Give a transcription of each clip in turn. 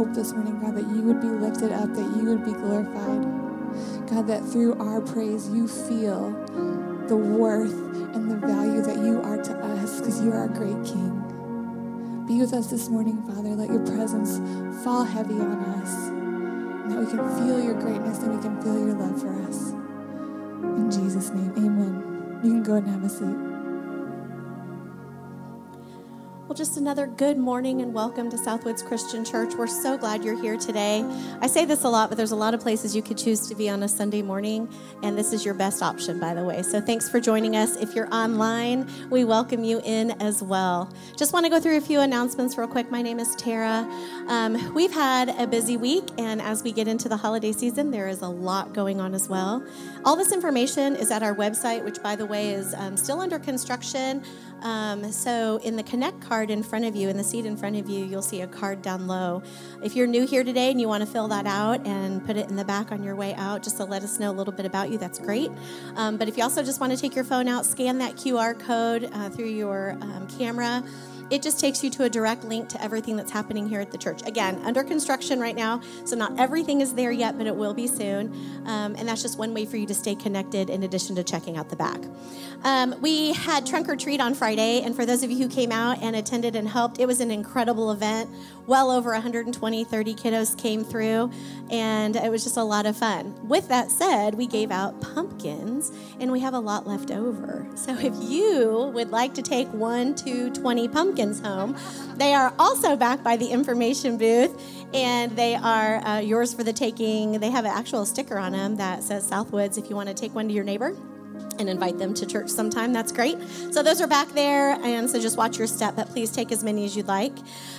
hope this morning, God, that you would be lifted up, that you would be glorified. God, that through our praise, you feel the worth and the value that you are to us because you are a great King. Be with us this morning, Father. Let your presence fall heavy on us, and that we can feel your greatness and we can feel your love for us. In Jesus' name, amen. You can go and have a seat. Well, just another good morning and welcome to Southwoods Christian Church. We're so glad you're here today. I say this a lot, but there's a lot of places you could choose to be on a Sunday morning, and this is your best option, by the way. So thanks for joining us. If you're online, we welcome you in as well. Just want to go through a few announcements real quick. My name is Tara. Um, we've had a busy week, and as we get into the holiday season, there is a lot going on as well. All this information is at our website, which, by the way, is um, still under construction. Um, so, in the Connect card in front of you, in the seat in front of you, you'll see a card down low. If you're new here today and you want to fill that out and put it in the back on your way out, just to let us know a little bit about you, that's great. Um, but if you also just want to take your phone out, scan that QR code uh, through your um, camera it just takes you to a direct link to everything that's happening here at the church. Again, under construction right now, so not everything is there yet, but it will be soon. Um, and that's just one way for you to stay connected in addition to checking out the back. Um, we had Trunk or Treat on Friday, and for those of you who came out and attended and helped, it was an incredible event. Well over 120, 30 kiddos came through, and it was just a lot of fun. With that said, we gave out pumpkins, and we have a lot left over. So if you would like to take one to 20 pumpkins home, they are also back by the information booth, and they are uh, yours for the taking. They have an actual sticker on them that says Southwoods if you want to take one to your neighbor and invite them to church sometime. That's great. So those are back there, and so just watch your step, but please take as many as you'd like.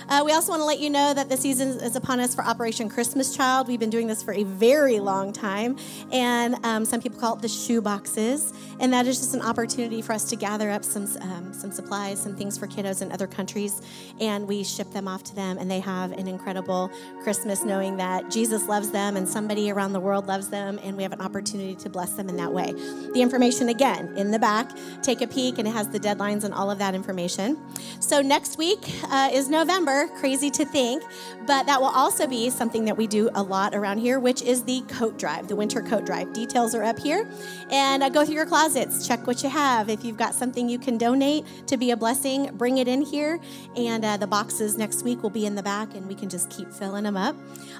Uh, we also want to let you know that the season is upon us for Operation Christmas Child. We've been doing this for a very long time, and um, some people call it the shoe boxes, and that is just an opportunity for us to gather up some um, some supplies, some things for kiddos in other countries, and we ship them off to them, and they have an incredible Christmas, knowing that Jesus loves them and somebody around the world loves them, and we have an opportunity to bless them in that way. The information again in the back. Take a peek, and it has the deadlines and all of that information. So next week uh, is November. Crazy to think, but that will also be something that we do a lot around here, which is the coat drive, the winter coat drive. Details are up here, and uh, go through your closets, check what you have. If you've got something you can donate to be a blessing, bring it in here, and uh, the boxes next week will be in the back, and we can just keep filling them up.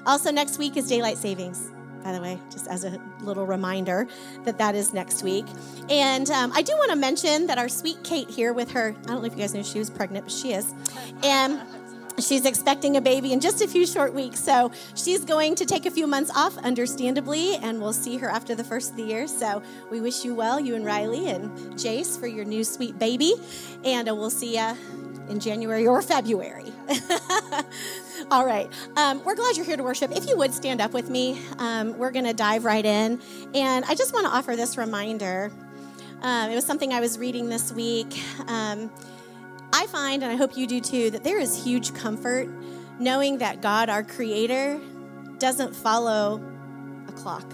Also, next week is daylight savings by the way, just as a little reminder that that is next week. And um, I do want to mention that our sweet Kate here with her, I don't know if you guys knew she was pregnant, but she is. And She's expecting a baby in just a few short weeks. So she's going to take a few months off, understandably, and we'll see her after the first of the year. So we wish you well, you and Riley and Jace, for your new sweet baby. And uh, we'll see you in January or February. All right. Um, we're glad you're here to worship. If you would stand up with me, um, we're going to dive right in. And I just want to offer this reminder. Um, it was something I was reading this week. Um, I find, and I hope you do too, that there is huge comfort knowing that God, our Creator, doesn't follow a clock,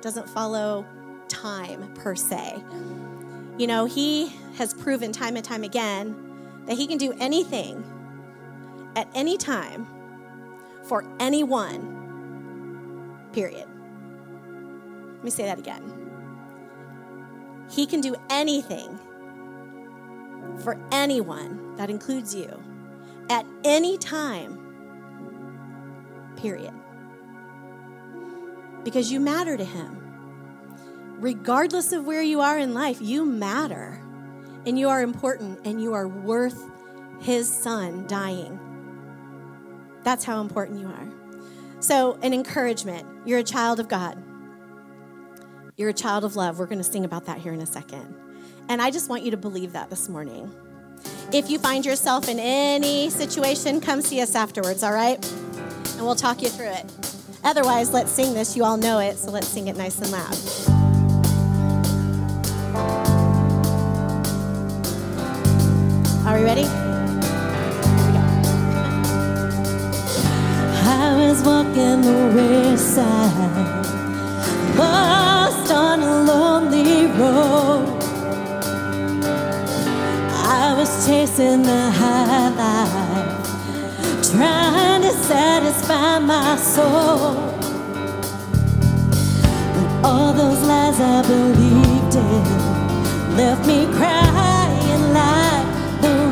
doesn't follow time per se. You know, He has proven time and time again that He can do anything at any time for anyone, period. Let me say that again. He can do anything for anyone, that includes you, at any time, period. Because you matter to Him. Regardless of where you are in life, you matter. And you are important and you are worth His Son dying. That's how important you are. So, an encouragement you're a child of God, you're a child of love. We're going to sing about that here in a second. And I just want you to believe that this morning. If you find yourself in any situation, come see us afterwards, all right? And we'll talk you through it. Otherwise, let's sing this. You all know it, so let's sing it nice and loud. Are we ready? I was walking the west side, lost on a lonely road. I was chasing the high life, trying to satisfy my soul. But all those lies I believed in left me crying loud.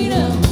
freedom.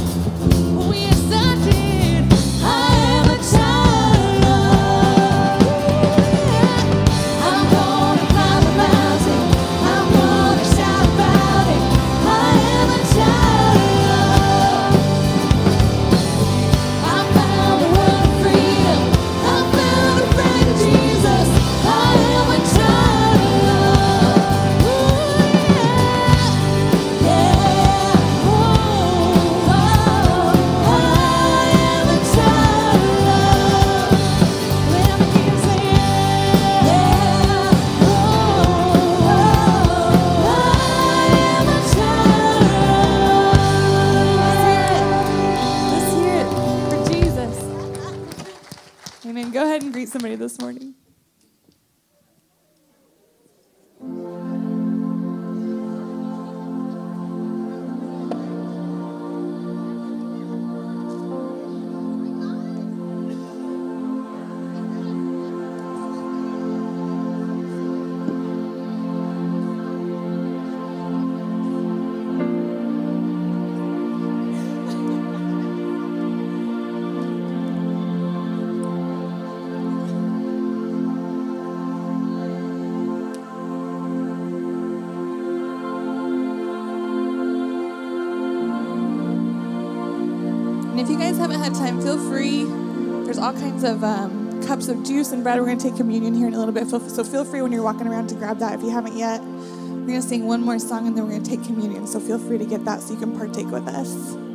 some juice and bread. We're going to take communion here in a little bit. So feel free when you're walking around to grab that if you haven't yet. We're going to sing one more song and then we're going to take communion. So feel free to get that so you can partake with us.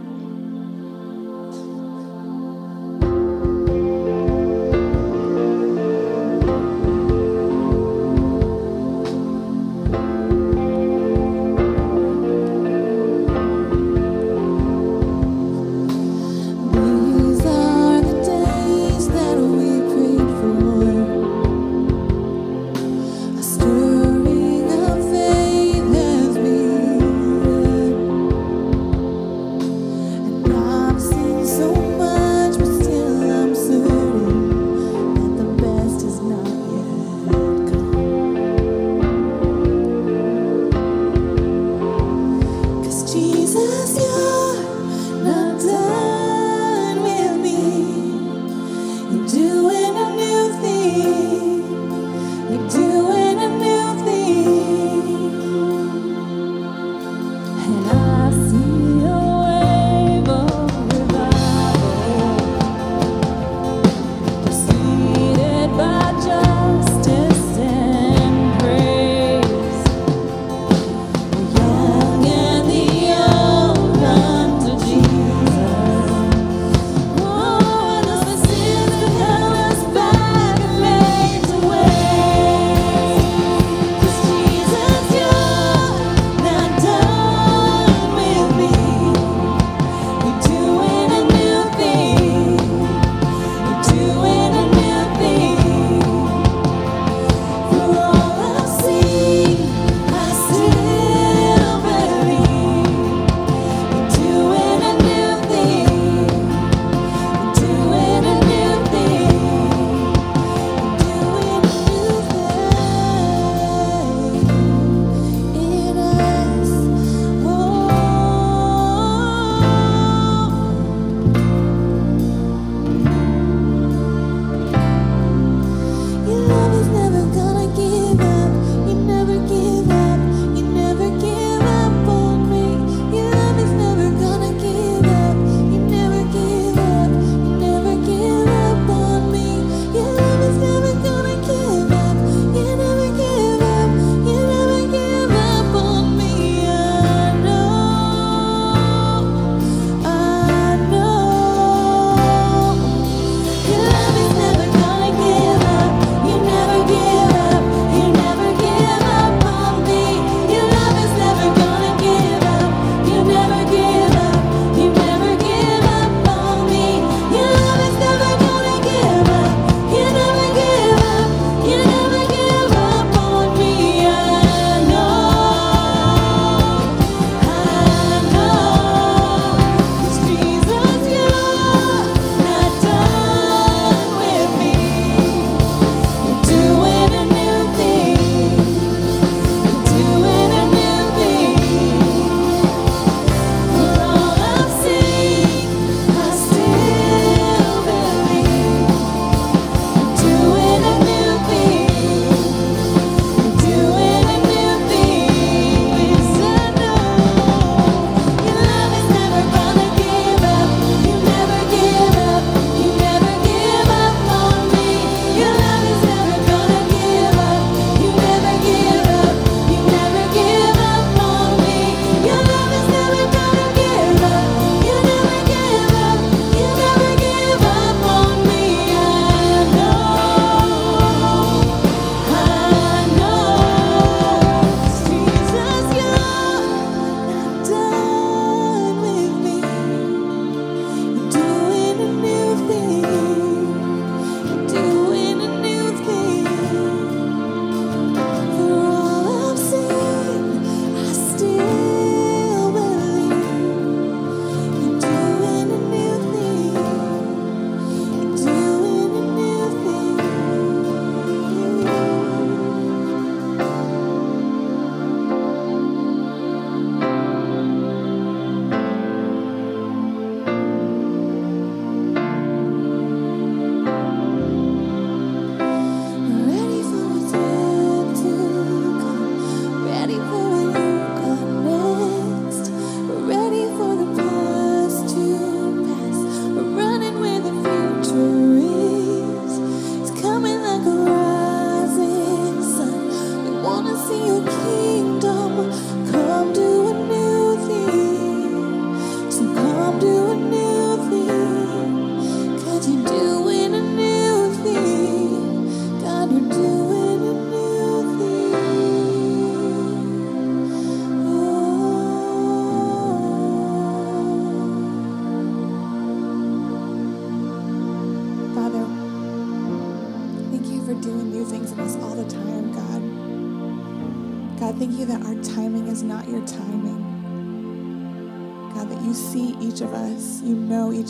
you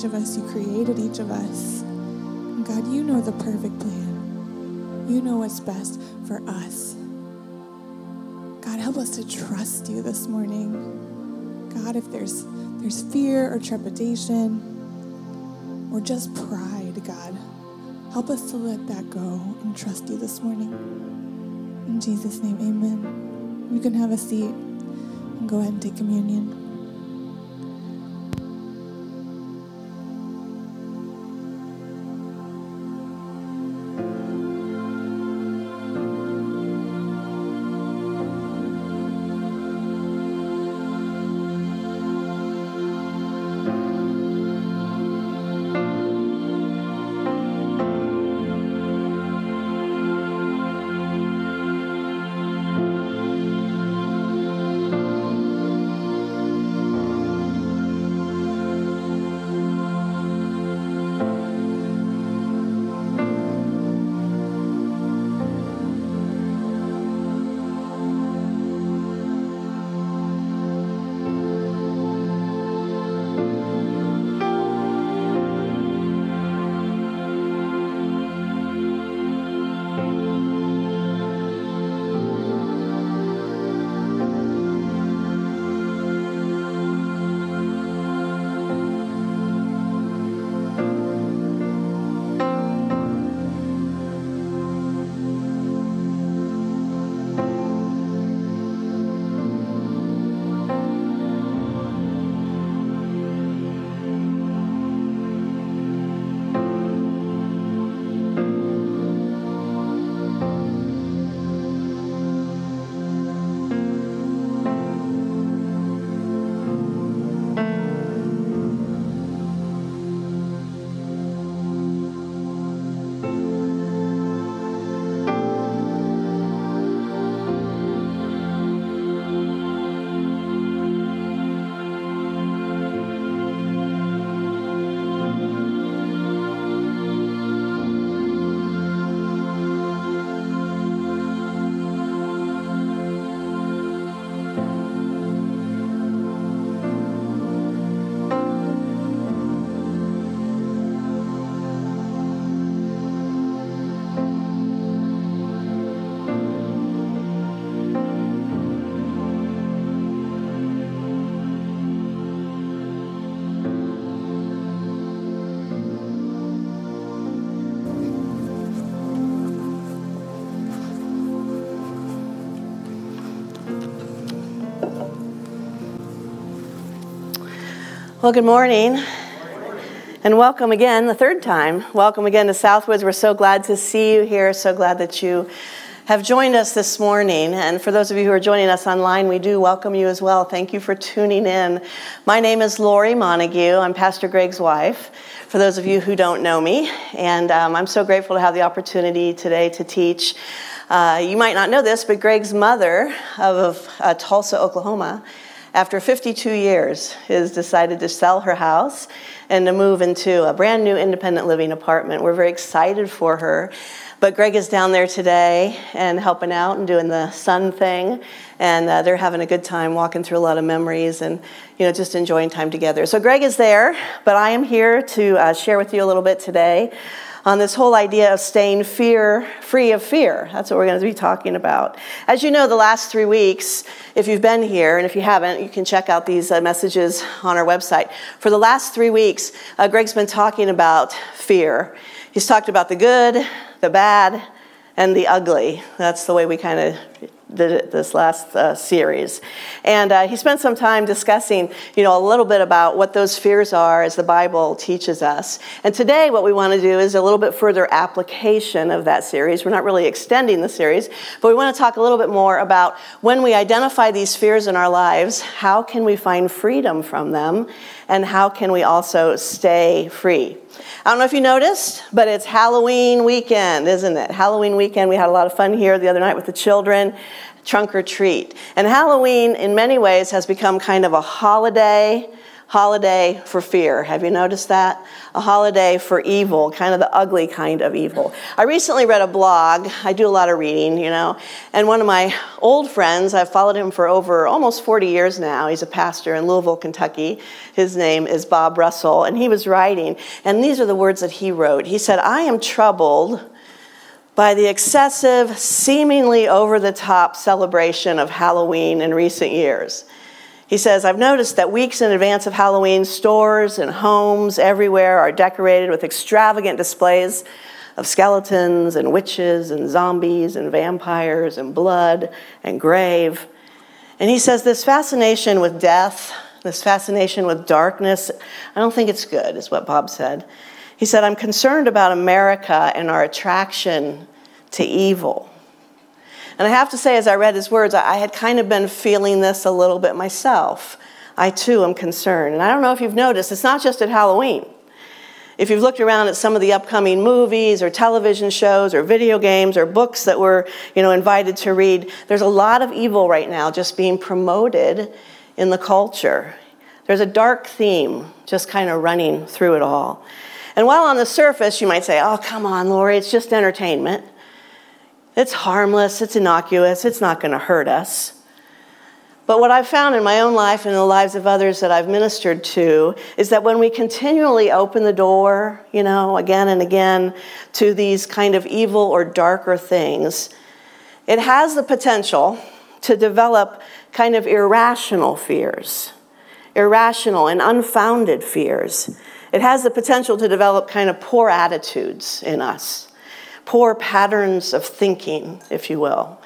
of us, you created each of us. And God, you know the perfect plan. You know what's best for us. God, help us to trust you this morning. God, if there's there's fear or trepidation or just pride, God, help us to let that go and trust you this morning. In Jesus' name, amen. You can have a seat and go ahead and take communion. Well, good morning. And welcome again, the third time. Welcome again to Southwoods. We're so glad to see you here. So glad that you have joined us this morning. And for those of you who are joining us online, we do welcome you as well. Thank you for tuning in. My name is Lori Montague. I'm Pastor Greg's wife, for those of you who don't know me. And um, I'm so grateful to have the opportunity today to teach. Uh, you might not know this, but Greg's mother of uh, Tulsa, Oklahoma, after 52 years, has decided to sell her house and to move into a brand new independent living apartment. We're very excited for her. But Greg is down there today and helping out and doing the sun thing, and uh, they're having a good time walking through a lot of memories and you know just enjoying time together. So Greg is there, but I am here to uh, share with you a little bit today on this whole idea of staying fear free of fear. That's what we're going to be talking about. As you know, the last three weeks, if you've been here, and if you haven't, you can check out these uh, messages on our website. For the last three weeks, uh, Greg's been talking about fear. He's talked about the good, the bad, and the ugly. That's the way we kind of it this last uh, series. And uh, he spent some time discussing, you know, a little bit about what those fears are as the Bible teaches us. And today, what we want to do is a little bit further application of that series. We're not really extending the series, but we want to talk a little bit more about when we identify these fears in our lives, how can we find freedom from them, and how can we also stay free. I don't know if you noticed, but it's Halloween weekend, isn't it? Halloween weekend. We had a lot of fun here the other night with the children, trunk or treat. And Halloween, in many ways, has become kind of a holiday holiday for fear. Have you noticed that? A holiday for evil, kind of the ugly kind of evil. I recently read a blog. I do a lot of reading, you know, and one of my old friends, I've followed him for over almost 40 years now. He's a pastor in Louisville, Kentucky. His name is Bob Russell, and he was writing, and these are the words that he wrote. He said, I am troubled by the excessive, seemingly over the top celebration of Halloween in recent years. He says, I've noticed that weeks in advance of Halloween, stores and homes everywhere are decorated with extravagant displays of skeletons and witches and zombies and vampires and blood and grave. And he says, This fascination with death, this fascination with darkness, I don't think it's good, is what Bob said. He said, I'm concerned about America and our attraction to evil. And I have to say, as I read his words, I had kind of been feeling this a little bit myself. I too am concerned. And I don't know if you've noticed, it's not just at Halloween. If you've looked around at some of the upcoming movies or television shows or video games or books that we're you know, invited to read, there's a lot of evil right now just being promoted in the culture. There's a dark theme just kind of running through it all. And while on the surface you might say, oh, come on, Lori, it's just entertainment. It's harmless, it's innocuous, it's not going to hurt us. But what I've found in my own life and in the lives of others that I've ministered to is that when we continually open the door, you know, again and again to these kind of evil or darker things, it has the potential to develop kind of irrational fears, irrational and unfounded fears. It has the potential to develop kind of poor attitudes in us poor patterns of thinking, if you will.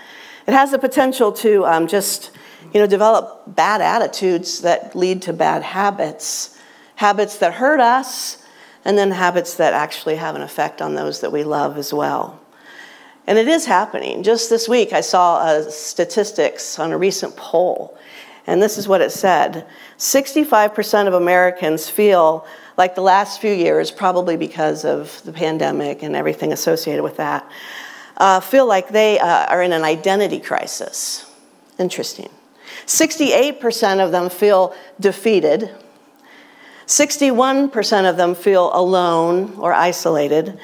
It has the potential to um, just, you know, develop bad attitudes that lead to bad habits, habits that hurt us, and then habits that actually have an effect on those that we love as well. And it is happening. Just this week, I saw uh, statistics on a recent poll, and this is what it said 65% of Americans feel like the last few years, probably because of the pandemic and everything associated with that, uh, feel like they uh, are in an identity crisis. Interesting. 68% of them feel defeated. 61% of them feel alone or isolated.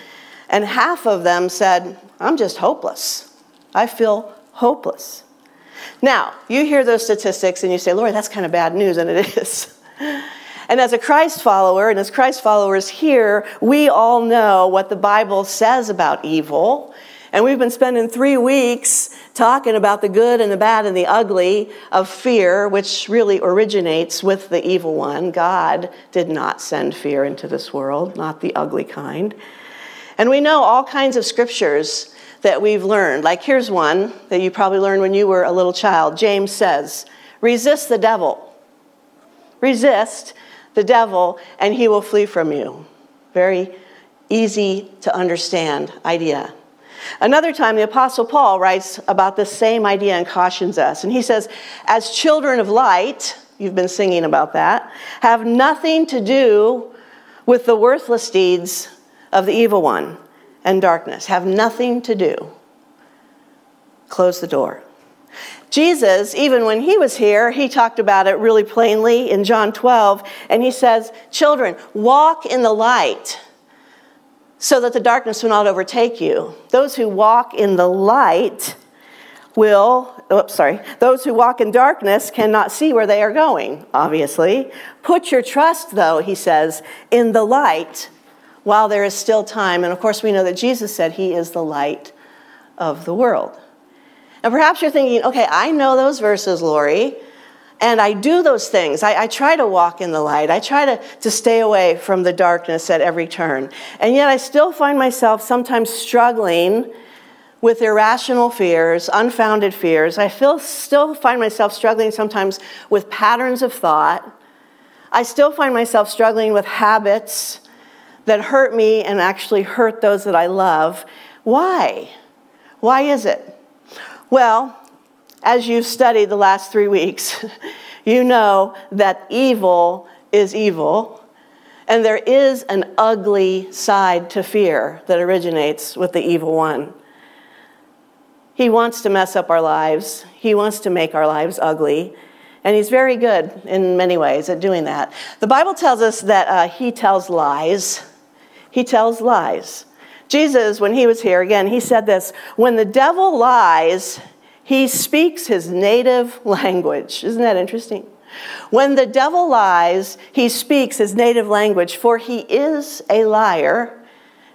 And half of them said, I'm just hopeless. I feel hopeless. Now, you hear those statistics and you say, Lori, that's kind of bad news, and it is. And as a Christ follower, and as Christ followers here, we all know what the Bible says about evil. And we've been spending three weeks talking about the good and the bad and the ugly of fear, which really originates with the evil one. God did not send fear into this world, not the ugly kind. And we know all kinds of scriptures that we've learned. Like here's one that you probably learned when you were a little child. James says, resist the devil. Resist the devil and he will flee from you. Very easy to understand idea. Another time, the Apostle Paul writes about the same idea and cautions us. And he says, As children of light, you've been singing about that, have nothing to do with the worthless deeds of the evil one and darkness. Have nothing to do. Close the door. Jesus, even when he was here, he talked about it really plainly in John 12, and he says, Children, walk in the light so that the darkness will not overtake you. Those who walk in the light will, oops, sorry, those who walk in darkness cannot see where they are going, obviously. Put your trust, though, he says, in the light while there is still time. And of course, we know that Jesus said he is the light of the world. And perhaps you're thinking, okay, I know those verses, Lori, and I do those things. I, I, try to walk in the light. I try to, to stay away from the darkness at every turn. And yet I still find myself sometimes struggling with irrational fears, unfounded fears. I feel, still find myself struggling sometimes with patterns of thought. I still find myself struggling with habits that hurt me and actually hurt those that I love. Why? Why is it? Well, as you've studied the last three weeks, you know that evil is evil, and there is an ugly side to fear that originates with the evil one. He wants to mess up our lives, he wants to make our lives ugly. And he's very good in many ways at doing that. The Bible tells us that uh, he tells lies. He tells lies. Jesus, when he was here, again, he said this when the devil lies, he speaks his native language. Isn't that interesting? When the devil lies, he speaks his native language, for he is a liar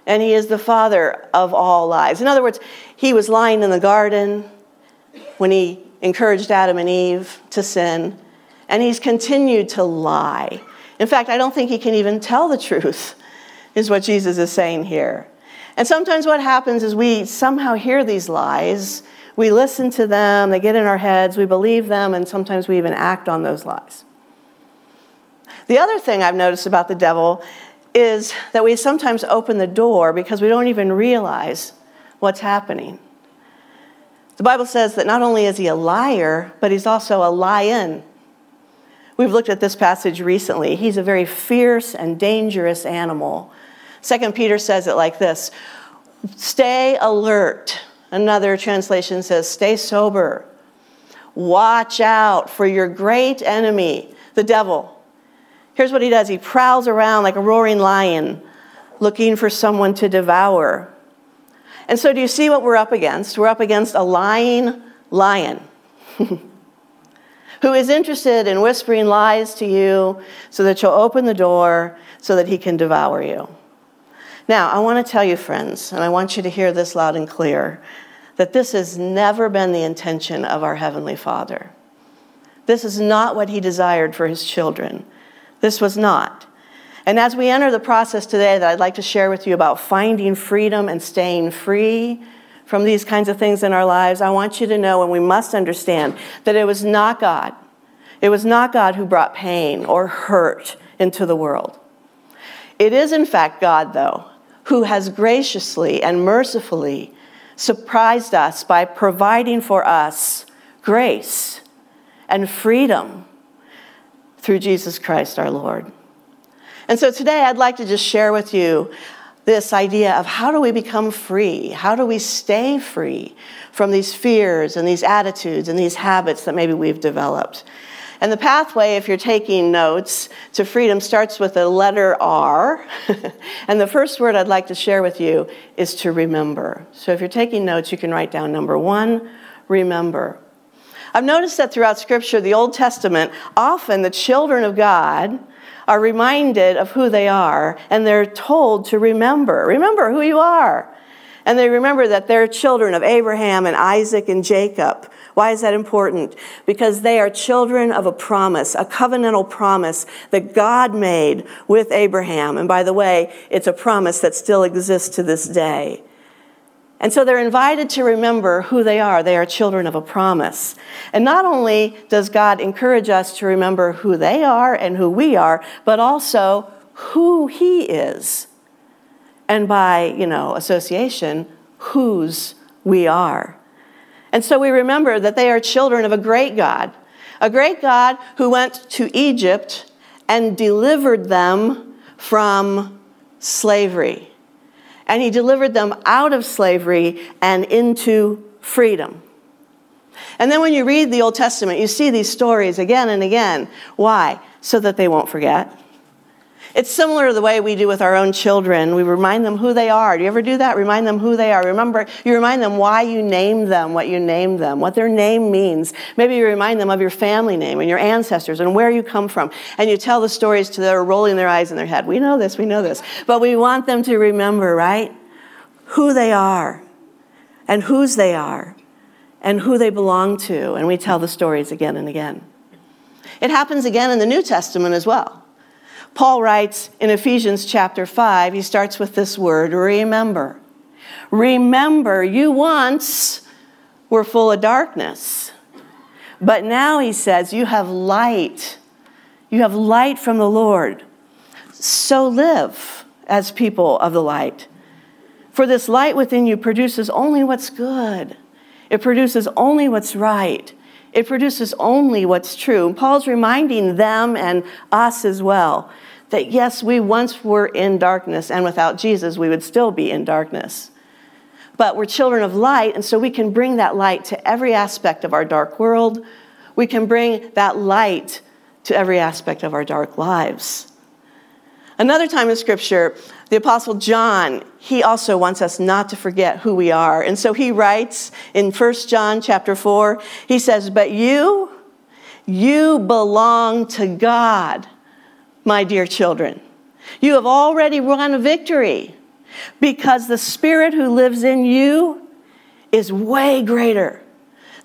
and he is the father of all lies. In other words, he was lying in the garden when he encouraged Adam and Eve to sin, and he's continued to lie. In fact, I don't think he can even tell the truth, is what Jesus is saying here. And sometimes what happens is we somehow hear these lies, we listen to them, they get in our heads, we believe them, and sometimes we even act on those lies. The other thing I've noticed about the devil is that we sometimes open the door because we don't even realize what's happening. The Bible says that not only is he a liar, but he's also a lion. We've looked at this passage recently. He's a very fierce and dangerous animal. Second Peter says it like this Stay alert. Another translation says, Stay sober. Watch out for your great enemy, the devil. Here's what he does he prowls around like a roaring lion, looking for someone to devour. And so, do you see what we're up against? We're up against a lying lion who is interested in whispering lies to you so that you'll open the door so that he can devour you. Now, I want to tell you, friends, and I want you to hear this loud and clear, that this has never been the intention of our Heavenly Father. This is not what He desired for His children. This was not. And as we enter the process today that I'd like to share with you about finding freedom and staying free from these kinds of things in our lives, I want you to know and we must understand that it was not God. It was not God who brought pain or hurt into the world. It is, in fact, God, though, who has graciously and mercifully surprised us by providing for us grace and freedom through Jesus Christ our Lord. And so today I'd like to just share with you this idea of how do we become free? How do we stay free from these fears and these attitudes and these habits that maybe we've developed? And the pathway, if you're taking notes, to freedom starts with the letter R. and the first word I'd like to share with you is to remember. So if you're taking notes, you can write down number one, remember. I've noticed that throughout Scripture, the Old Testament, often the children of God are reminded of who they are and they're told to remember. Remember who you are. And they remember that they're children of Abraham and Isaac and Jacob. Why is that important? Because they are children of a promise, a covenantal promise that God made with Abraham. And by the way, it's a promise that still exists to this day. And so they're invited to remember who they are. They are children of a promise. And not only does God encourage us to remember who they are and who we are, but also who He is. And by, you know, association, whose we are. And so we remember that they are children of a great God, a great God who went to Egypt and delivered them from slavery and he delivered them out of slavery and into freedom. And then when you read the Old Testament, you see these stories again and again. Why? So that they won't forget. It's similar to the way we do with our own children. We remind them who they are. Do you ever do that? Remind them who they are. Remember, you remind them why you named them, what you named them, what their name means. Maybe you remind them of your family name and your ancestors and where you come from. And you tell the stories to them, rolling their eyes in their head. We know this, we know this. But we want them to remember, right? Who they are and whose they are and who they belong to. And we tell the stories again and again. It happens again in the New Testament as well. Paul writes in Ephesians chapter 5, he starts with this word remember. Remember, you once were full of darkness, but now he says, you have light. You have light from the Lord. So live as people of the light. For this light within you produces only what's good, it produces only what's right. It produces only what's true. And Paul's reminding them and us as well that yes, we once were in darkness, and without Jesus, we would still be in darkness. But we're children of light, and so we can bring that light to every aspect of our dark world. We can bring that light to every aspect of our dark lives. Another time in Scripture, the Apostle John, he also wants us not to forget who we are. And so he writes in 1 John chapter 4, he says, But you, you belong to God, my dear children. You have already won a victory because the Spirit who lives in you is way greater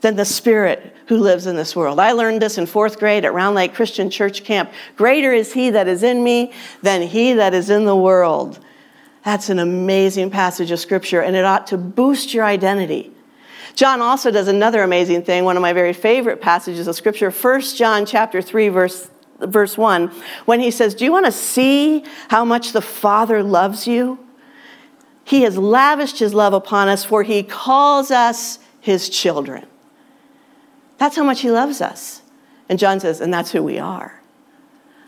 than the Spirit who lives in this world. I learned this in fourth grade at Round Lake Christian Church Camp. Greater is He that is in me than He that is in the world. That's an amazing passage of Scripture, and it ought to boost your identity. John also does another amazing thing, one of my very favorite passages of Scripture, 1 John chapter 3, verse verse 1 when he says, Do you want to see how much the Father loves you? He has lavished his love upon us, for he calls us his children. That's how much he loves us. And John says, And that's who we are.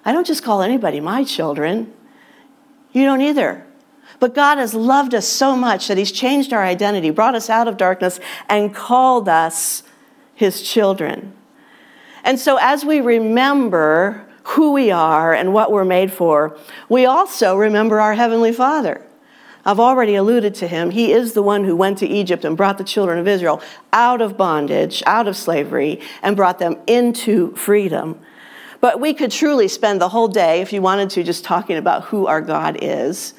I don't just call anybody my children. You don't either. But God has loved us so much that he's changed our identity, brought us out of darkness, and called us his children. And so, as we remember who we are and what we're made for, we also remember our Heavenly Father. I've already alluded to him. He is the one who went to Egypt and brought the children of Israel out of bondage, out of slavery, and brought them into freedom. But we could truly spend the whole day, if you wanted to, just talking about who our God is.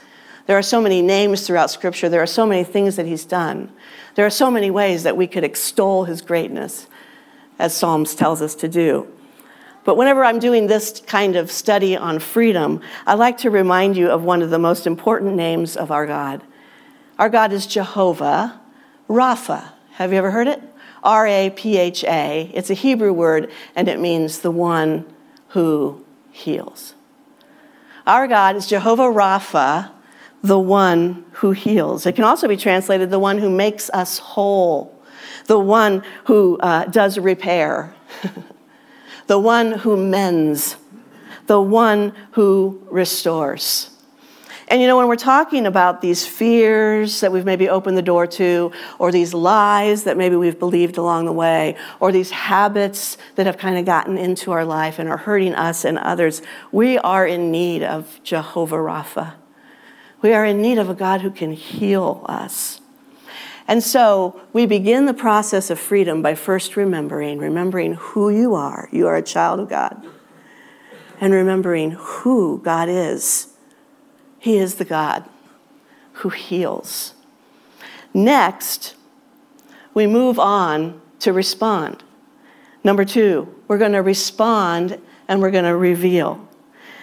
There are so many names throughout Scripture, there are so many things that He's done. There are so many ways that we could extol His greatness, as Psalms tells us to do. But whenever I'm doing this kind of study on freedom, I like to remind you of one of the most important names of our God. Our God is Jehovah Rapha. Have you ever heard it? R A P H A. It's a Hebrew word and it means the one who heals. Our God is Jehovah Rapha, the one who heals. It can also be translated the one who makes us whole, the one who uh, does repair. the one who mends, the one who restores. And you know, when we're talking about these fears that we've maybe opened the door to, or these lies that maybe we've believed along the way, or these habits that have kind of gotten into our life and are hurting us and others, we are in need of Jehovah Rapha. We are in need of a God who can heal us. And so we begin the process of freedom by first remembering, remembering who you are. You are a child of God. And remembering who God is. He is the God who heals. Next, we move on to respond. Number two, we're going to respond and we're going to reveal.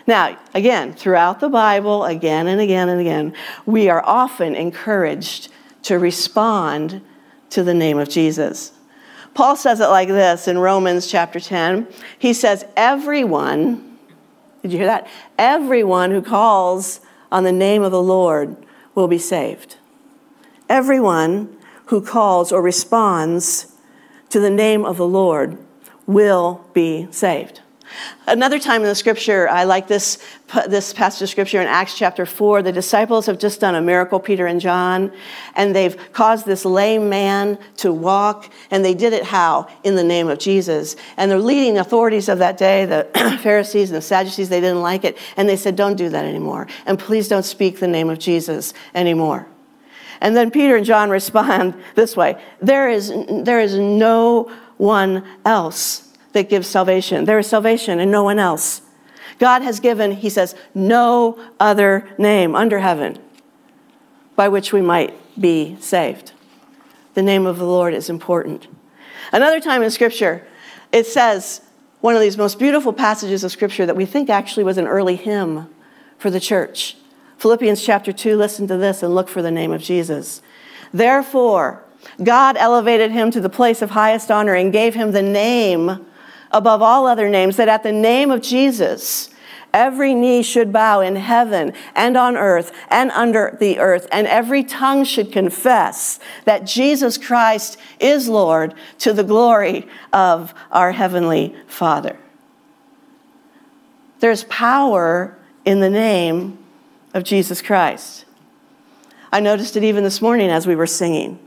Now, again, throughout the Bible, again and again and again, we are often encouraged to respond to the name of Jesus. Paul says it like this in Romans chapter 10. He says, Everyone, did you hear that? Everyone who calls on the name of the Lord will be saved. Everyone who calls or responds to the name of the Lord will be saved. Another time in the scripture, I like this, this passage of scripture in Acts chapter 4. The disciples have just done a miracle, Peter and John, and they've caused this lame man to walk, and they did it how? In the name of Jesus. And the leading authorities of that day, the Pharisees and the Sadducees, they didn't like it, and they said, Don't do that anymore, and please don't speak the name of Jesus anymore. And then Peter and John respond this way There is, there is no one else that gives salvation. There is salvation and no one else. God has given, he says, no other name under heaven by which we might be saved. The name of the Lord is important. Another time in Scripture, it says, one of these most beautiful passages of Scripture that we think actually was an early hymn for the church. Philippians chapter 2, listen to this and look for the name of Jesus. Therefore, God elevated him to the place of highest honor and gave him the name above all other names, that at the name of Jesus, every knee should bow in heaven and on earth and under the earth, and every tongue should confess that Jesus Christ is Lord to the glory of our Heavenly Father. There's power in the name of Jesus Christ. I noticed it even this morning as we were singing.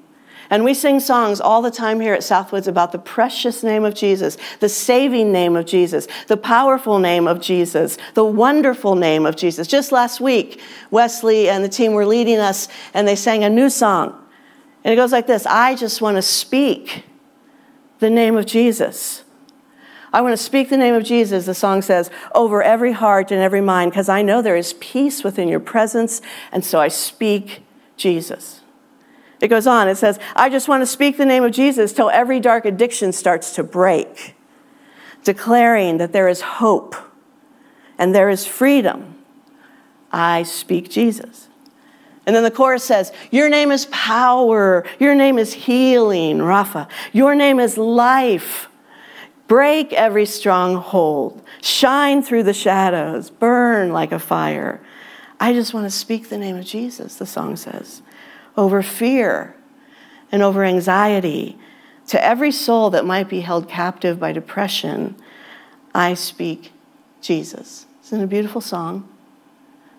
And we sing songs all the time here at Southwoods about the precious name of Jesus, the saving name of Jesus, the powerful name of Jesus, the wonderful name of Jesus. Just last week, Wesley and the team were leading us and they sang a new song. And it goes like this I just want to speak the name of Jesus. I want to speak the name of Jesus, the song says, over every heart and every mind, because I know there is peace within your presence, and so I speak Jesus. It goes on, it says, I just want to speak the name of Jesus till every dark addiction starts to break, declaring that there is hope and there is freedom. I speak Jesus. And then the chorus says, Your name is power. Your name is healing, Rapha. Your name is life. Break every stronghold. Shine through the shadows. Burn like a fire. I just want to speak the name of Jesus, the song says, over fear and over anxiety. To every soul that might be held captive by depression, I speak Jesus. Isn't it a beautiful song?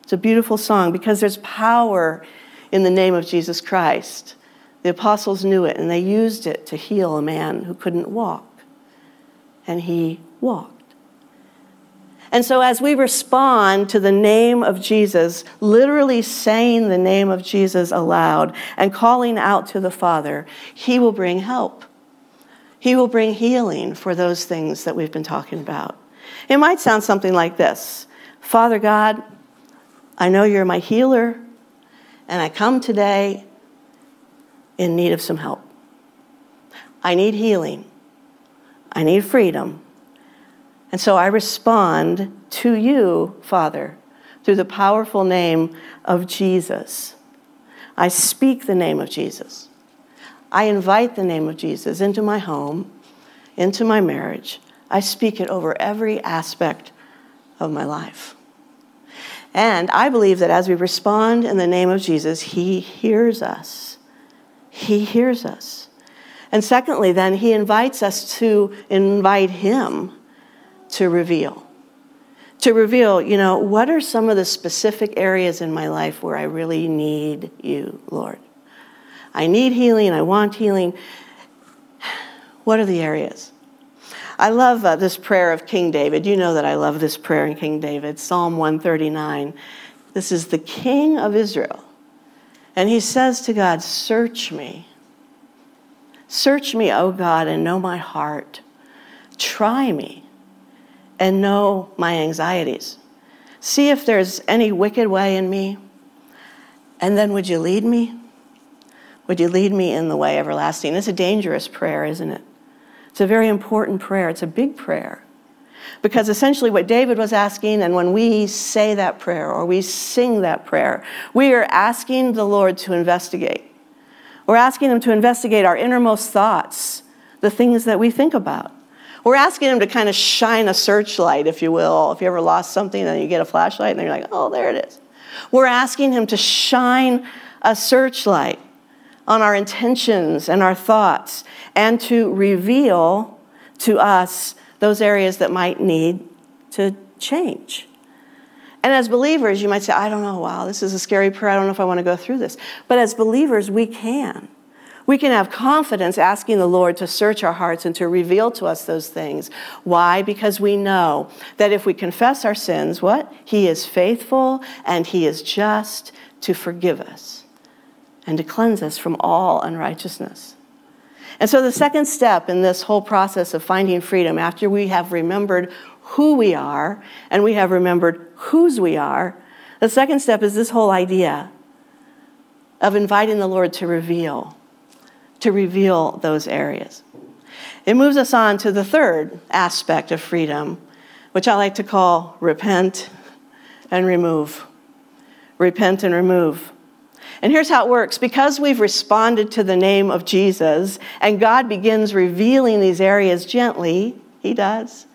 It's a beautiful song because there's power in the name of Jesus Christ. The apostles knew it and they used it to heal a man who couldn't walk. And he walked. And so, as we respond to the name of Jesus, literally saying the name of Jesus aloud and calling out to the Father, He will bring help. He will bring healing for those things that we've been talking about. It might sound something like this Father God, I know you're my healer, and I come today in need of some help. I need healing, I need freedom. And so I respond to you, Father, through the powerful name of Jesus. I speak the name of Jesus. I invite the name of Jesus into my home, into my marriage. I speak it over every aspect of my life. And I believe that as we respond in the name of Jesus, He hears us. He hears us. And secondly, then, He invites us to invite Him to reveal. To reveal, you know, what are some of the specific areas in my life where I really need you, Lord? I need healing, I want healing. What are the areas? I love uh, this prayer of King David. You know that I love this prayer in King David, Psalm 139. This is the King of Israel. And he says to God, Search me. Search me, O God, and know my heart. Try me and know my anxieties. See if there's any wicked way in me. And then would you lead me? Would you lead me in the way everlasting? It's a dangerous prayer, isn't it? It's a very important prayer. It's a big prayer. Because essentially, what David was asking, and when we say that prayer or we sing that prayer, we are asking the Lord to investigate. We're asking Him to investigate our innermost thoughts, the things that we think about. We're asking Him to kind of shine a searchlight, if you will. If you ever lost something and you get a flashlight and you're like, oh, there it is. We're asking Him to shine a searchlight on our intentions and our thoughts and to reveal to us those areas that might need to change. And as believers, you might say, I don't know, wow, this is a scary prayer. I don't know if I want to go through this. But as believers, we can. We can have confidence asking the Lord to search our hearts and to reveal to us those things. Why? Because we know that if we confess our sins, what? He is faithful and He is just to forgive us and to cleanse us from all unrighteousness. And so, the second step in this whole process of finding freedom, after we have remembered who we are and we have remembered whose we are, the second step is this whole idea of inviting the Lord to reveal, to reveal those areas. It moves us on to the third aspect of freedom, which I like to call repent and remove. Repent and remove. And here's how it works because we've responded to the name of Jesus, and God begins revealing these areas gently, He does.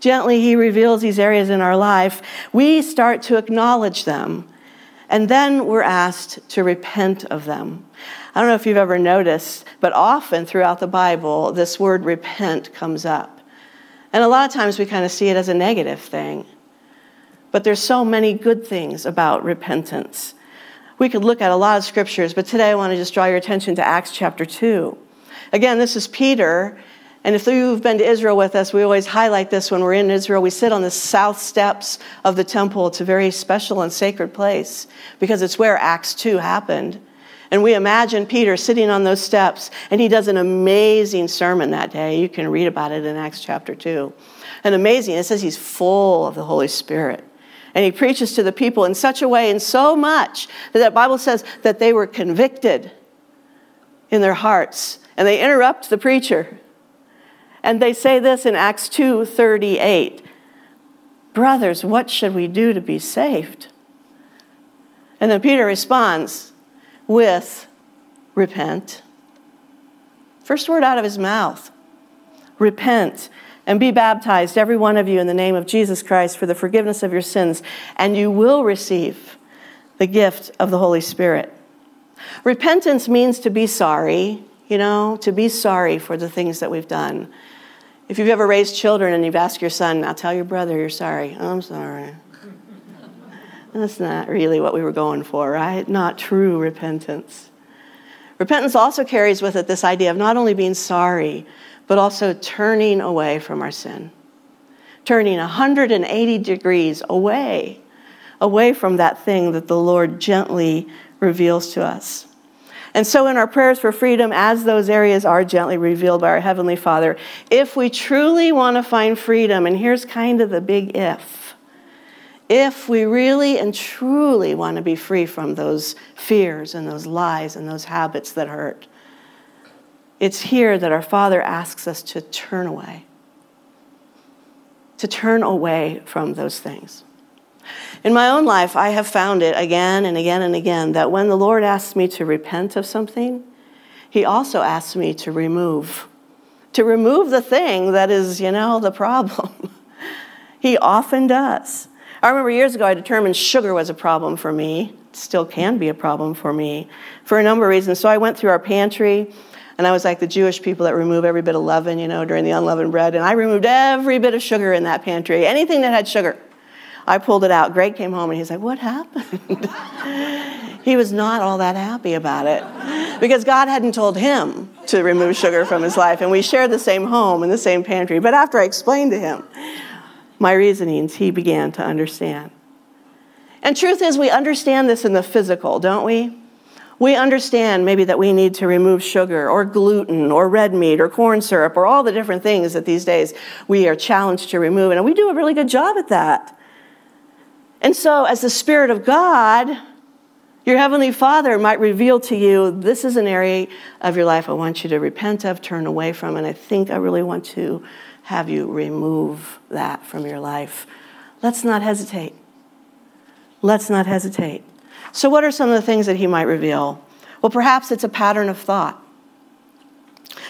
Gently, He reveals these areas in our life. We start to acknowledge them, and then we're asked to repent of them. I don't know if you've ever noticed, but often throughout the Bible, this word repent comes up. And a lot of times we kind of see it as a negative thing. But there's so many good things about repentance. We could look at a lot of scriptures, but today I want to just draw your attention to Acts chapter 2. Again, this is Peter. And if you've been to Israel with us, we always highlight this when we're in Israel. We sit on the south steps of the temple. It's a very special and sacred place because it's where Acts 2 happened. And we imagine Peter sitting on those steps, and he does an amazing sermon that day. You can read about it in Acts chapter 2. And amazing, it says he's full of the Holy Spirit. And he preaches to the people in such a way and so much that the Bible says that they were convicted in their hearts. And they interrupt the preacher. And they say this in Acts 2:38. Brothers, what should we do to be saved? And then Peter responds with repent. First word out of his mouth. Repent and be baptized, every one of you, in the name of Jesus Christ for the forgiveness of your sins, and you will receive the gift of the Holy Spirit. Repentance means to be sorry, you know, to be sorry for the things that we've done. If you've ever raised children and you've asked your son, now tell your brother you're sorry. I'm sorry. That's not really what we were going for, right? Not true repentance. Repentance also carries with it this idea of not only being sorry, but also turning away from our sin. Turning 180 degrees away, away from that thing that the Lord gently reveals to us. And so, in our prayers for freedom, as those areas are gently revealed by our Heavenly Father, if we truly want to find freedom, and here's kind of the big if, if we really and truly want to be free from those fears and those lies and those habits that hurt, it's here that our Father asks us to turn away, to turn away from those things. In my own life, I have found it again and again and again that when the Lord asks me to repent of something, He also asks me to remove, to remove the thing that is, you know, the problem. he often does. I remember years ago, I determined sugar was a problem for me. It still can be a problem for me for a number of reasons. So I went through our pantry and I was like the Jewish people that remove every bit of leaven, you know, during the unleavened bread. And I removed every bit of sugar in that pantry, anything that had sugar. I pulled it out. Greg came home and he's like, What happened? he was not all that happy about it because God hadn't told him to remove sugar from his life. And we shared the same home and the same pantry. But after I explained to him my reasonings, he began to understand. And truth is, we understand this in the physical, don't we? We understand maybe that we need to remove sugar or gluten or red meat or corn syrup or all the different things that these days we are challenged to remove. And we do a really good job at that. And so, as the Spirit of God, your Heavenly Father might reveal to you this is an area of your life I want you to repent of, turn away from, and I think I really want to have you remove that from your life. Let's not hesitate. Let's not hesitate. So, what are some of the things that He might reveal? Well, perhaps it's a pattern of thought.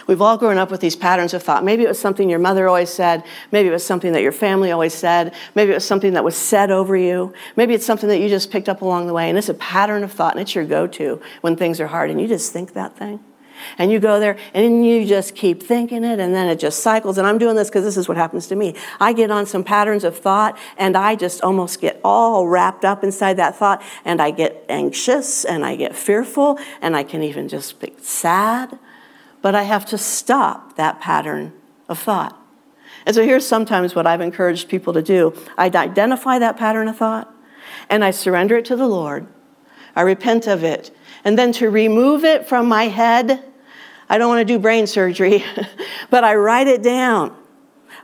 We've all grown up with these patterns of thought. Maybe it was something your mother always said. Maybe it was something that your family always said. Maybe it was something that was said over you. Maybe it's something that you just picked up along the way. And it's a pattern of thought, and it's your go to when things are hard. And you just think that thing. And you go there and you just keep thinking it, and then it just cycles. And I'm doing this because this is what happens to me. I get on some patterns of thought, and I just almost get all wrapped up inside that thought, and I get anxious, and I get fearful, and I can even just be sad but I have to stop that pattern of thought. And so here's sometimes what I've encouraged people to do I identify that pattern of thought and I surrender it to the Lord. I repent of it. And then to remove it from my head, I don't want to do brain surgery, but I write it down.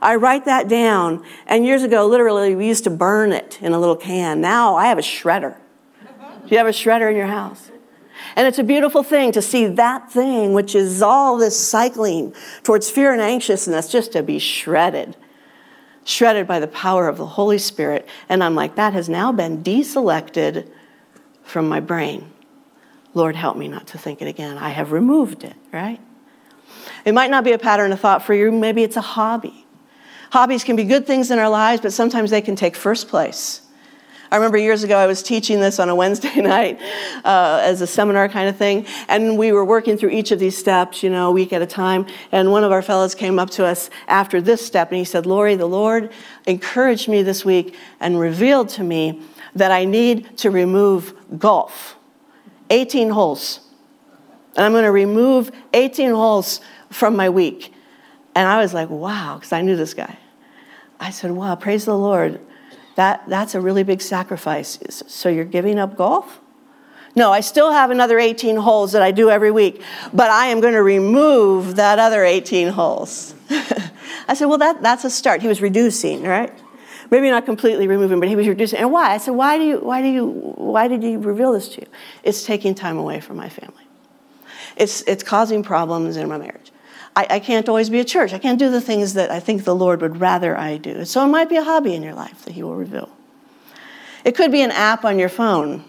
I write that down. And years ago, literally, we used to burn it in a little can. Now I have a shredder. Do you have a shredder in your house? And it's a beautiful thing to see that thing, which is all this cycling towards fear and anxiousness, just to be shredded. Shredded by the power of the Holy Spirit. And I'm like, that has now been deselected from my brain. Lord, help me not to think it again. I have removed it, right? It might not be a pattern of thought for you, maybe it's a hobby. Hobbies can be good things in our lives, but sometimes they can take first place. I remember years ago I was teaching this on a Wednesday night uh, as a seminar kind of thing, and we were working through each of these steps, you know, a week at a time. And one of our fellows came up to us after this step and he said, Lori, the Lord encouraged me this week and revealed to me that I need to remove golf. 18 holes. And I'm going to remove 18 holes from my week. And I was like, wow, because I knew this guy. I said, wow, praise the Lord. That, that's a really big sacrifice. So you're giving up golf? No, I still have another 18 holes that I do every week, but I am going to remove that other 18 holes. I said, well, that, that's a start. He was reducing, right? Maybe not completely removing, but he was reducing. And why? I said, why, do you, why, do you, why did he reveal this to you? It's taking time away from my family. It's, it's causing problems in my marriage. I, I can't always be at church. I can't do the things that I think the Lord would rather I do. So it might be a hobby in your life that he will reveal. It could be an app on your phone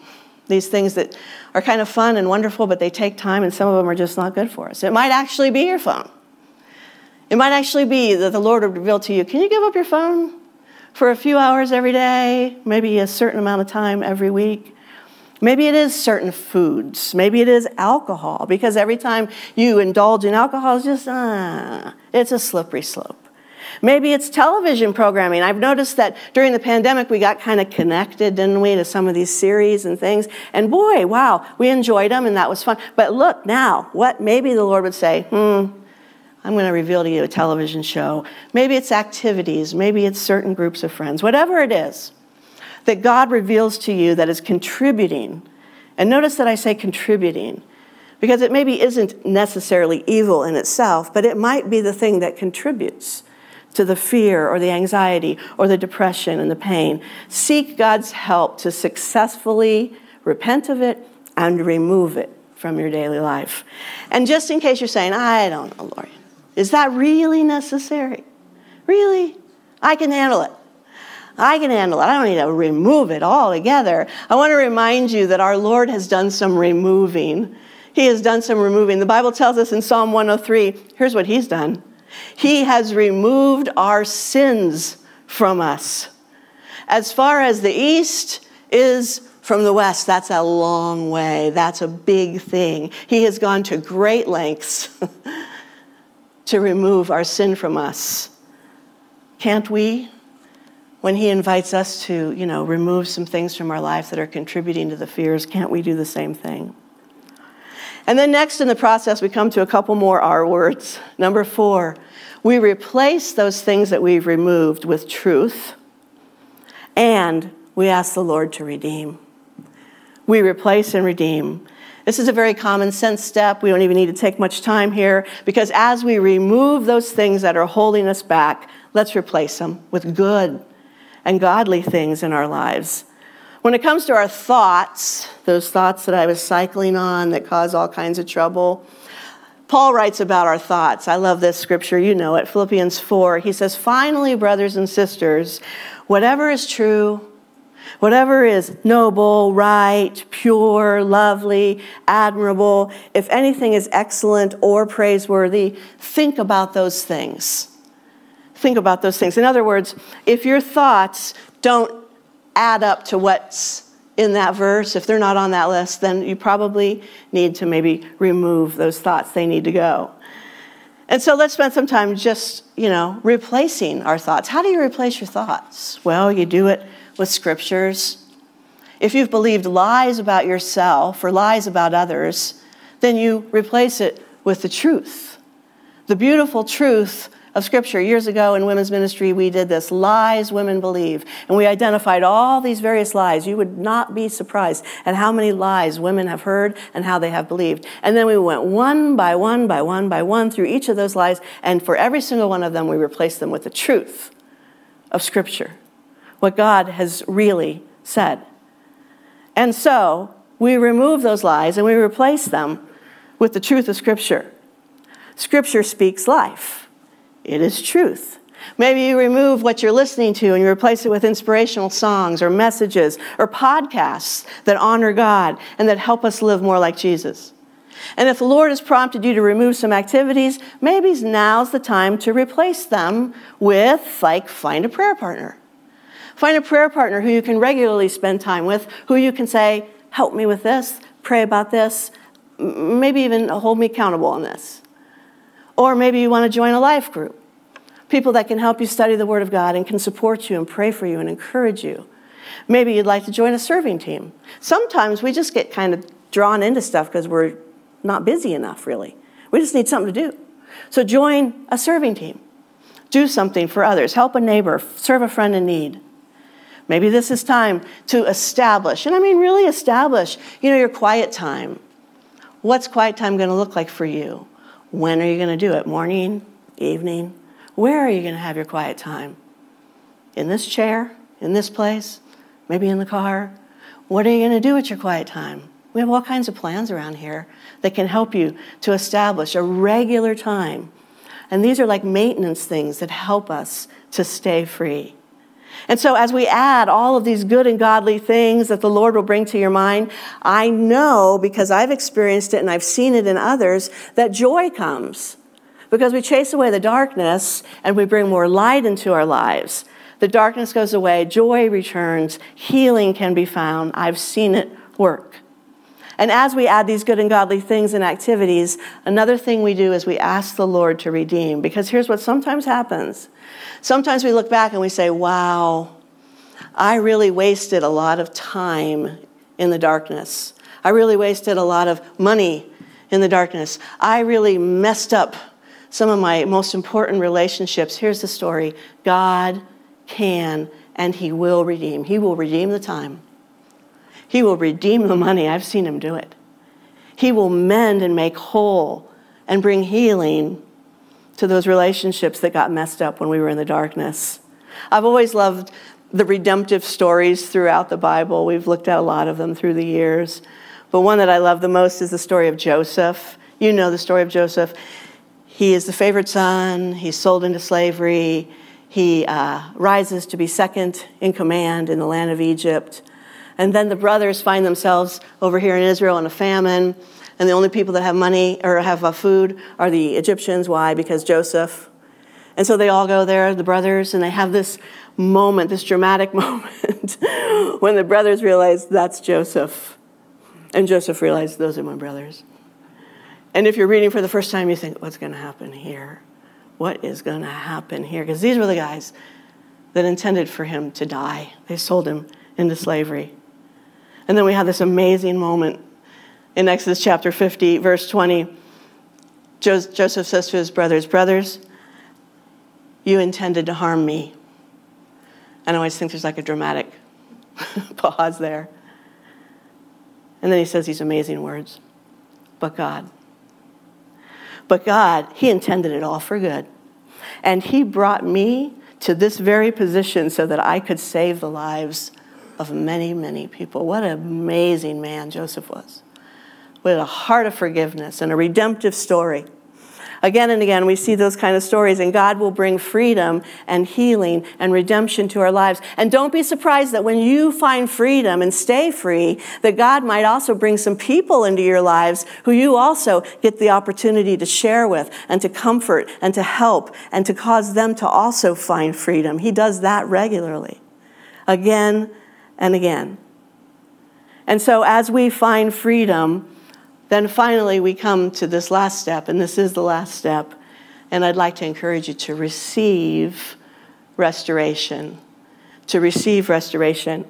these things that are kind of fun and wonderful, but they take time, and some of them are just not good for us. It might actually be your phone. It might actually be that the Lord would reveal to you can you give up your phone for a few hours every day, maybe a certain amount of time every week? Maybe it is certain foods. Maybe it is alcohol, because every time you indulge in alcohol, it's just, ah, it's a slippery slope. Maybe it's television programming. I've noticed that during the pandemic, we got kind of connected, didn't we, to some of these series and things. And boy, wow, we enjoyed them and that was fun. But look now, what maybe the Lord would say, hmm, I'm going to reveal to you a television show. Maybe it's activities, maybe it's certain groups of friends, whatever it is that God reveals to you that is contributing. And notice that I say contributing because it maybe isn't necessarily evil in itself, but it might be the thing that contributes to the fear or the anxiety or the depression and the pain. Seek God's help to successfully repent of it and remove it from your daily life. And just in case you're saying, I don't know, Lord, is that really necessary? Really? I can handle it. I can handle it. I don't need to remove it altogether. I want to remind you that our Lord has done some removing. He has done some removing. The Bible tells us in Psalm 103 here's what He's done. He has removed our sins from us. As far as the east is from the west, that's a long way. That's a big thing. He has gone to great lengths to remove our sin from us. Can't we? When he invites us to, you know, remove some things from our life that are contributing to the fears, can't we do the same thing? And then next in the process, we come to a couple more R words. Number four, we replace those things that we've removed with truth, and we ask the Lord to redeem. We replace and redeem. This is a very common sense step. We don't even need to take much time here because as we remove those things that are holding us back, let's replace them with good and godly things in our lives. When it comes to our thoughts, those thoughts that I was cycling on that cause all kinds of trouble, Paul writes about our thoughts. I love this scripture, you know it, Philippians 4. He says, Finally, brothers and sisters, whatever is true, whatever is noble, right, pure, lovely, admirable, if anything is excellent or praiseworthy, think about those things. Think about those things. In other words, if your thoughts don't add up to what's in that verse, if they're not on that list, then you probably need to maybe remove those thoughts. They need to go. And so let's spend some time just, you know, replacing our thoughts. How do you replace your thoughts? Well, you do it with scriptures. If you've believed lies about yourself or lies about others, then you replace it with the truth. The beautiful truth of Scripture. Years ago in women's ministry, we did this lies women believe. And we identified all these various lies. You would not be surprised at how many lies women have heard and how they have believed. And then we went one by one by one by one through each of those lies. And for every single one of them, we replaced them with the truth of Scripture, what God has really said. And so we remove those lies and we replace them with the truth of Scripture. Scripture speaks life it is truth. Maybe you remove what you're listening to and you replace it with inspirational songs or messages or podcasts that honor God and that help us live more like Jesus. And if the Lord has prompted you to remove some activities, maybe now's the time to replace them with, like, find a prayer partner. Find a prayer partner who you can regularly spend time with, who you can say, help me with this, pray about this, maybe even hold me accountable on this. Or maybe you want to join a life group. People that can help you study the Word of God and can support you and pray for you and encourage you. Maybe you'd like to join a serving team. Sometimes we just get kind of drawn into stuff because we're not busy enough, really. We just need something to do. So join a serving team. Do something for others. Help a neighbor. Serve a friend in need. Maybe this is time to establish, and I mean really establish, you know, your quiet time. What's quiet time going to look like for you? When are you going to do it? Morning, evening? Where are you going to have your quiet time? In this chair? In this place? Maybe in the car? What are you going to do with your quiet time? We have all kinds of plans around here that can help you to establish a regular time. And these are like maintenance things that help us to stay free. And so, as we add all of these good and godly things that the Lord will bring to your mind, I know because I've experienced it and I've seen it in others that joy comes because we chase away the darkness and we bring more light into our lives. The darkness goes away, joy returns, healing can be found. I've seen it work. And as we add these good and godly things and activities, another thing we do is we ask the Lord to redeem. Because here's what sometimes happens sometimes we look back and we say, wow, I really wasted a lot of time in the darkness. I really wasted a lot of money in the darkness. I really messed up some of my most important relationships. Here's the story God can and He will redeem. He will redeem the time. He will redeem the money. I've seen him do it. He will mend and make whole and bring healing to those relationships that got messed up when we were in the darkness. I've always loved the redemptive stories throughout the Bible. We've looked at a lot of them through the years. But one that I love the most is the story of Joseph. You know the story of Joseph. He is the favorite son, he's sold into slavery, he uh, rises to be second in command in the land of Egypt. And then the brothers find themselves over here in Israel in a famine, and the only people that have money or have uh, food are the Egyptians. Why? Because Joseph. And so they all go there, the brothers, and they have this moment, this dramatic moment, when the brothers realize that's Joseph. And Joseph realized those are my brothers. And if you're reading for the first time, you think, what's going to happen here? What is going to happen here? Because these were the guys that intended for him to die. They sold him into slavery. And then we have this amazing moment in Exodus chapter 50, verse 20. Joseph says to his brothers, Brothers, you intended to harm me. And I always think there's like a dramatic pause there. And then he says these amazing words But God. But God, He intended it all for good. And He brought me to this very position so that I could save the lives of many, many people. What an amazing man Joseph was. With a heart of forgiveness and a redemptive story. Again and again, we see those kind of stories, and God will bring freedom and healing and redemption to our lives. And don't be surprised that when you find freedom and stay free, that God might also bring some people into your lives who you also get the opportunity to share with and to comfort and to help and to cause them to also find freedom. He does that regularly, again and again. And so, as we find freedom, then finally we come to this last step, and this is the last step. And I'd like to encourage you to receive restoration. To receive restoration.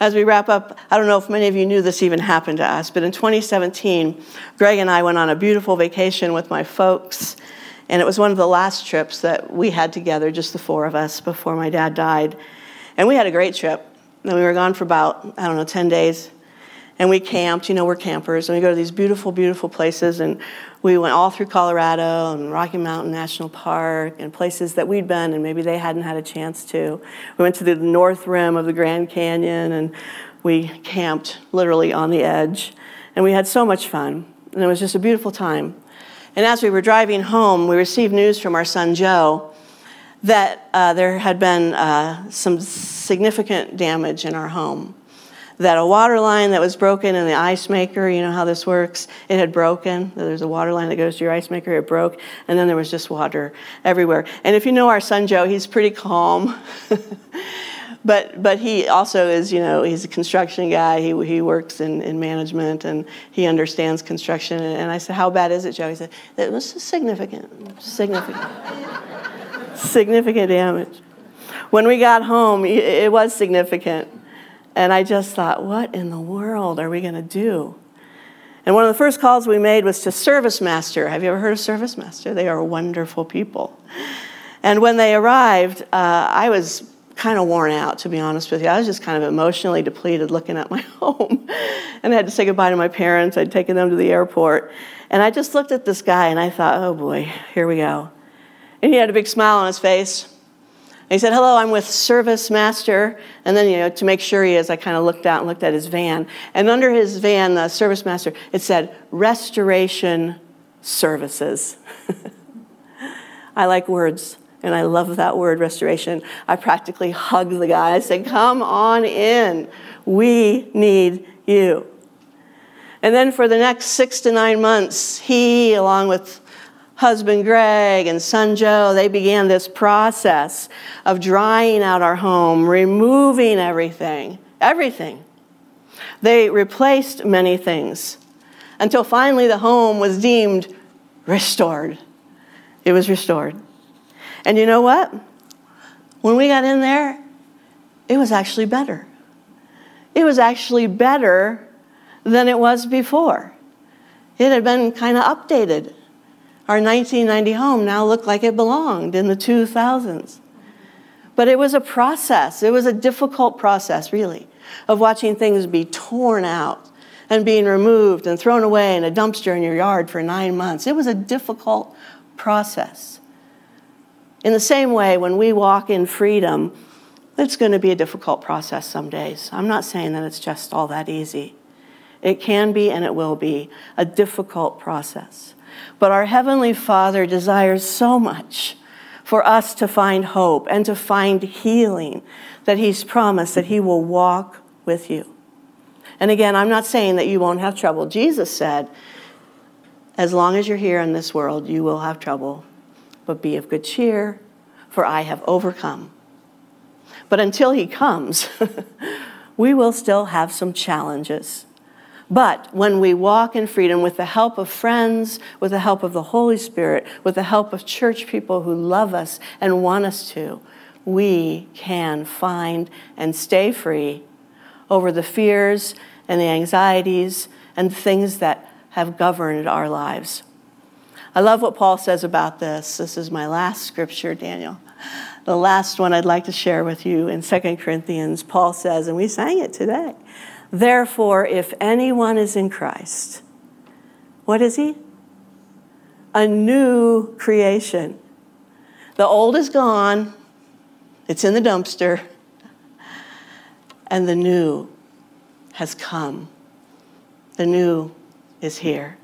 As we wrap up, I don't know if many of you knew this even happened to us, but in 2017, Greg and I went on a beautiful vacation with my folks. And it was one of the last trips that we had together, just the four of us, before my dad died. And we had a great trip. And we were gone for about, I don't know, 10 days and we camped. You know, we're campers, and we go to these beautiful, beautiful places. And we went all through Colorado and Rocky Mountain National Park and places that we'd been and maybe they hadn't had a chance to. We went to the north rim of the Grand Canyon and we camped literally on the edge. And we had so much fun. And it was just a beautiful time. And as we were driving home, we received news from our son Joe that uh, there had been uh, some significant damage in our home that a water line that was broken in the ice maker, you know how this works, it had broken. There's a water line that goes to your ice maker, it broke, and then there was just water everywhere. And if you know our son Joe, he's pretty calm. but but he also is, you know, he's a construction guy. He, he works in, in management and he understands construction. And I said, How bad is it, Joe? He said, It was significant, significant, significant damage. When we got home, it was significant. And I just thought, what in the world are we going to do? And one of the first calls we made was to Service Master. Have you ever heard of Service Master? They are wonderful people. And when they arrived, uh, I was kind of worn out, to be honest with you. I was just kind of emotionally depleted looking at my home. and I had to say goodbye to my parents. I'd taken them to the airport. And I just looked at this guy and I thought, oh boy, here we go. And he had a big smile on his face. And he said, hello, I'm with Service Master. And then, you know, to make sure he is, I kind of looked out and looked at his van. And under his van, the Service Master, it said, Restoration Services. I like words. And I love that word, restoration. I practically hugged the guy. I said, Come on in. We need you. And then for the next six to nine months, he, along with husband Greg and son Joe, they began this process of drying out our home, removing everything, everything. They replaced many things until finally the home was deemed restored. It was restored. And you know what? When we got in there, it was actually better. It was actually better than it was before. It had been kind of updated. Our 1990 home now looked like it belonged in the 2000s. But it was a process. It was a difficult process, really, of watching things be torn out and being removed and thrown away in a dumpster in your yard for nine months. It was a difficult process. In the same way, when we walk in freedom, it's going to be a difficult process some days. I'm not saying that it's just all that easy. It can be and it will be a difficult process. But our Heavenly Father desires so much for us to find hope and to find healing that He's promised that He will walk with you. And again, I'm not saying that you won't have trouble. Jesus said, as long as you're here in this world, you will have trouble, but be of good cheer, for I have overcome. But until He comes, we will still have some challenges. But when we walk in freedom with the help of friends, with the help of the Holy Spirit, with the help of church people who love us and want us to, we can find and stay free over the fears and the anxieties and things that have governed our lives. I love what Paul says about this. This is my last scripture, Daniel. The last one I'd like to share with you in 2 Corinthians, Paul says, and we sang it today. Therefore, if anyone is in Christ, what is he? A new creation. The old is gone, it's in the dumpster, and the new has come. The new is here.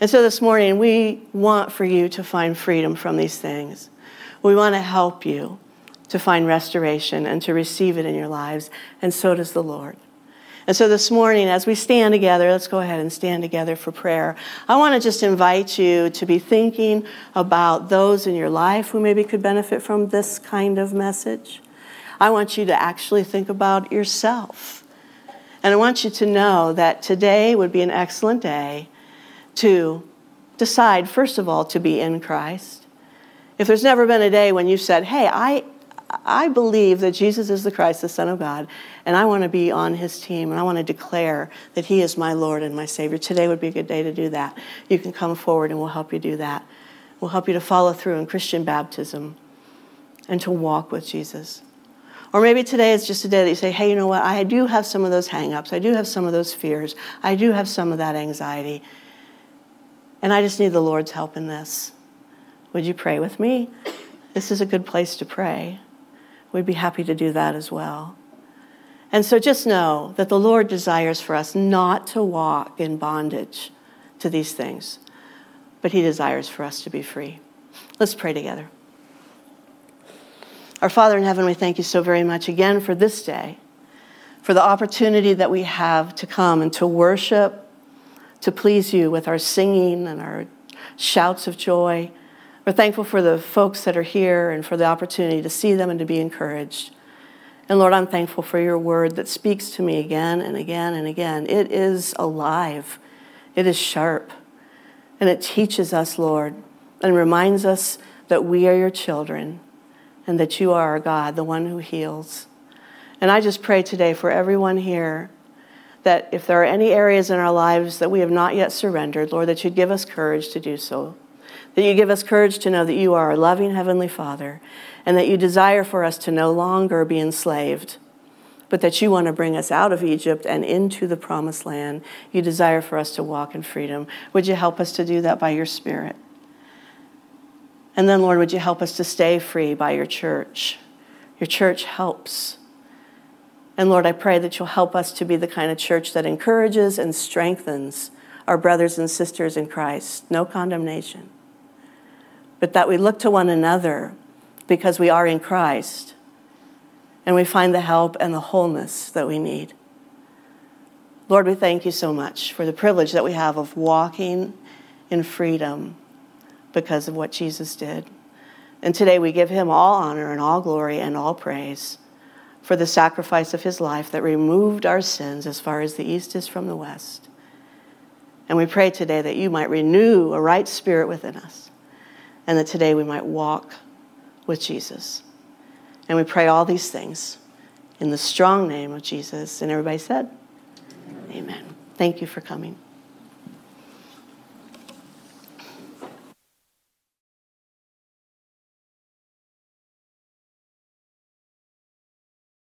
And so this morning, we want for you to find freedom from these things. We want to help you to find restoration and to receive it in your lives, and so does the Lord. And so this morning, as we stand together, let's go ahead and stand together for prayer. I want to just invite you to be thinking about those in your life who maybe could benefit from this kind of message. I want you to actually think about yourself. And I want you to know that today would be an excellent day to decide, first of all, to be in Christ. If there's never been a day when you said, Hey, I, I believe that Jesus is the Christ, the Son of God, and I want to be on his team, and I want to declare that he is my Lord and my Savior. Today would be a good day to do that. You can come forward and we'll help you do that. We'll help you to follow through in Christian baptism and to walk with Jesus. Or maybe today is just a day that you say, hey, you know what? I do have some of those hangups. I do have some of those fears. I do have some of that anxiety. And I just need the Lord's help in this. Would you pray with me? This is a good place to pray. We'd be happy to do that as well. And so just know that the Lord desires for us not to walk in bondage to these things, but He desires for us to be free. Let's pray together. Our Father in heaven, we thank you so very much again for this day, for the opportunity that we have to come and to worship, to please you with our singing and our shouts of joy. We're thankful for the folks that are here and for the opportunity to see them and to be encouraged. And Lord, I'm thankful for your word that speaks to me again and again and again. It is alive, it is sharp, and it teaches us, Lord, and reminds us that we are your children and that you are our God, the one who heals. And I just pray today for everyone here that if there are any areas in our lives that we have not yet surrendered, Lord, that you'd give us courage to do so. That you give us courage to know that you are our loving Heavenly Father and that you desire for us to no longer be enslaved, but that you want to bring us out of Egypt and into the promised land. You desire for us to walk in freedom. Would you help us to do that by your Spirit? And then, Lord, would you help us to stay free by your church? Your church helps. And Lord, I pray that you'll help us to be the kind of church that encourages and strengthens our brothers and sisters in Christ. No condemnation. But that we look to one another because we are in Christ and we find the help and the wholeness that we need. Lord, we thank you so much for the privilege that we have of walking in freedom because of what Jesus did. And today we give him all honor and all glory and all praise for the sacrifice of his life that removed our sins as far as the east is from the west. And we pray today that you might renew a right spirit within us and that today we might walk with Jesus. And we pray all these things in the strong name of Jesus. And everybody said, Amen. Thank you for coming.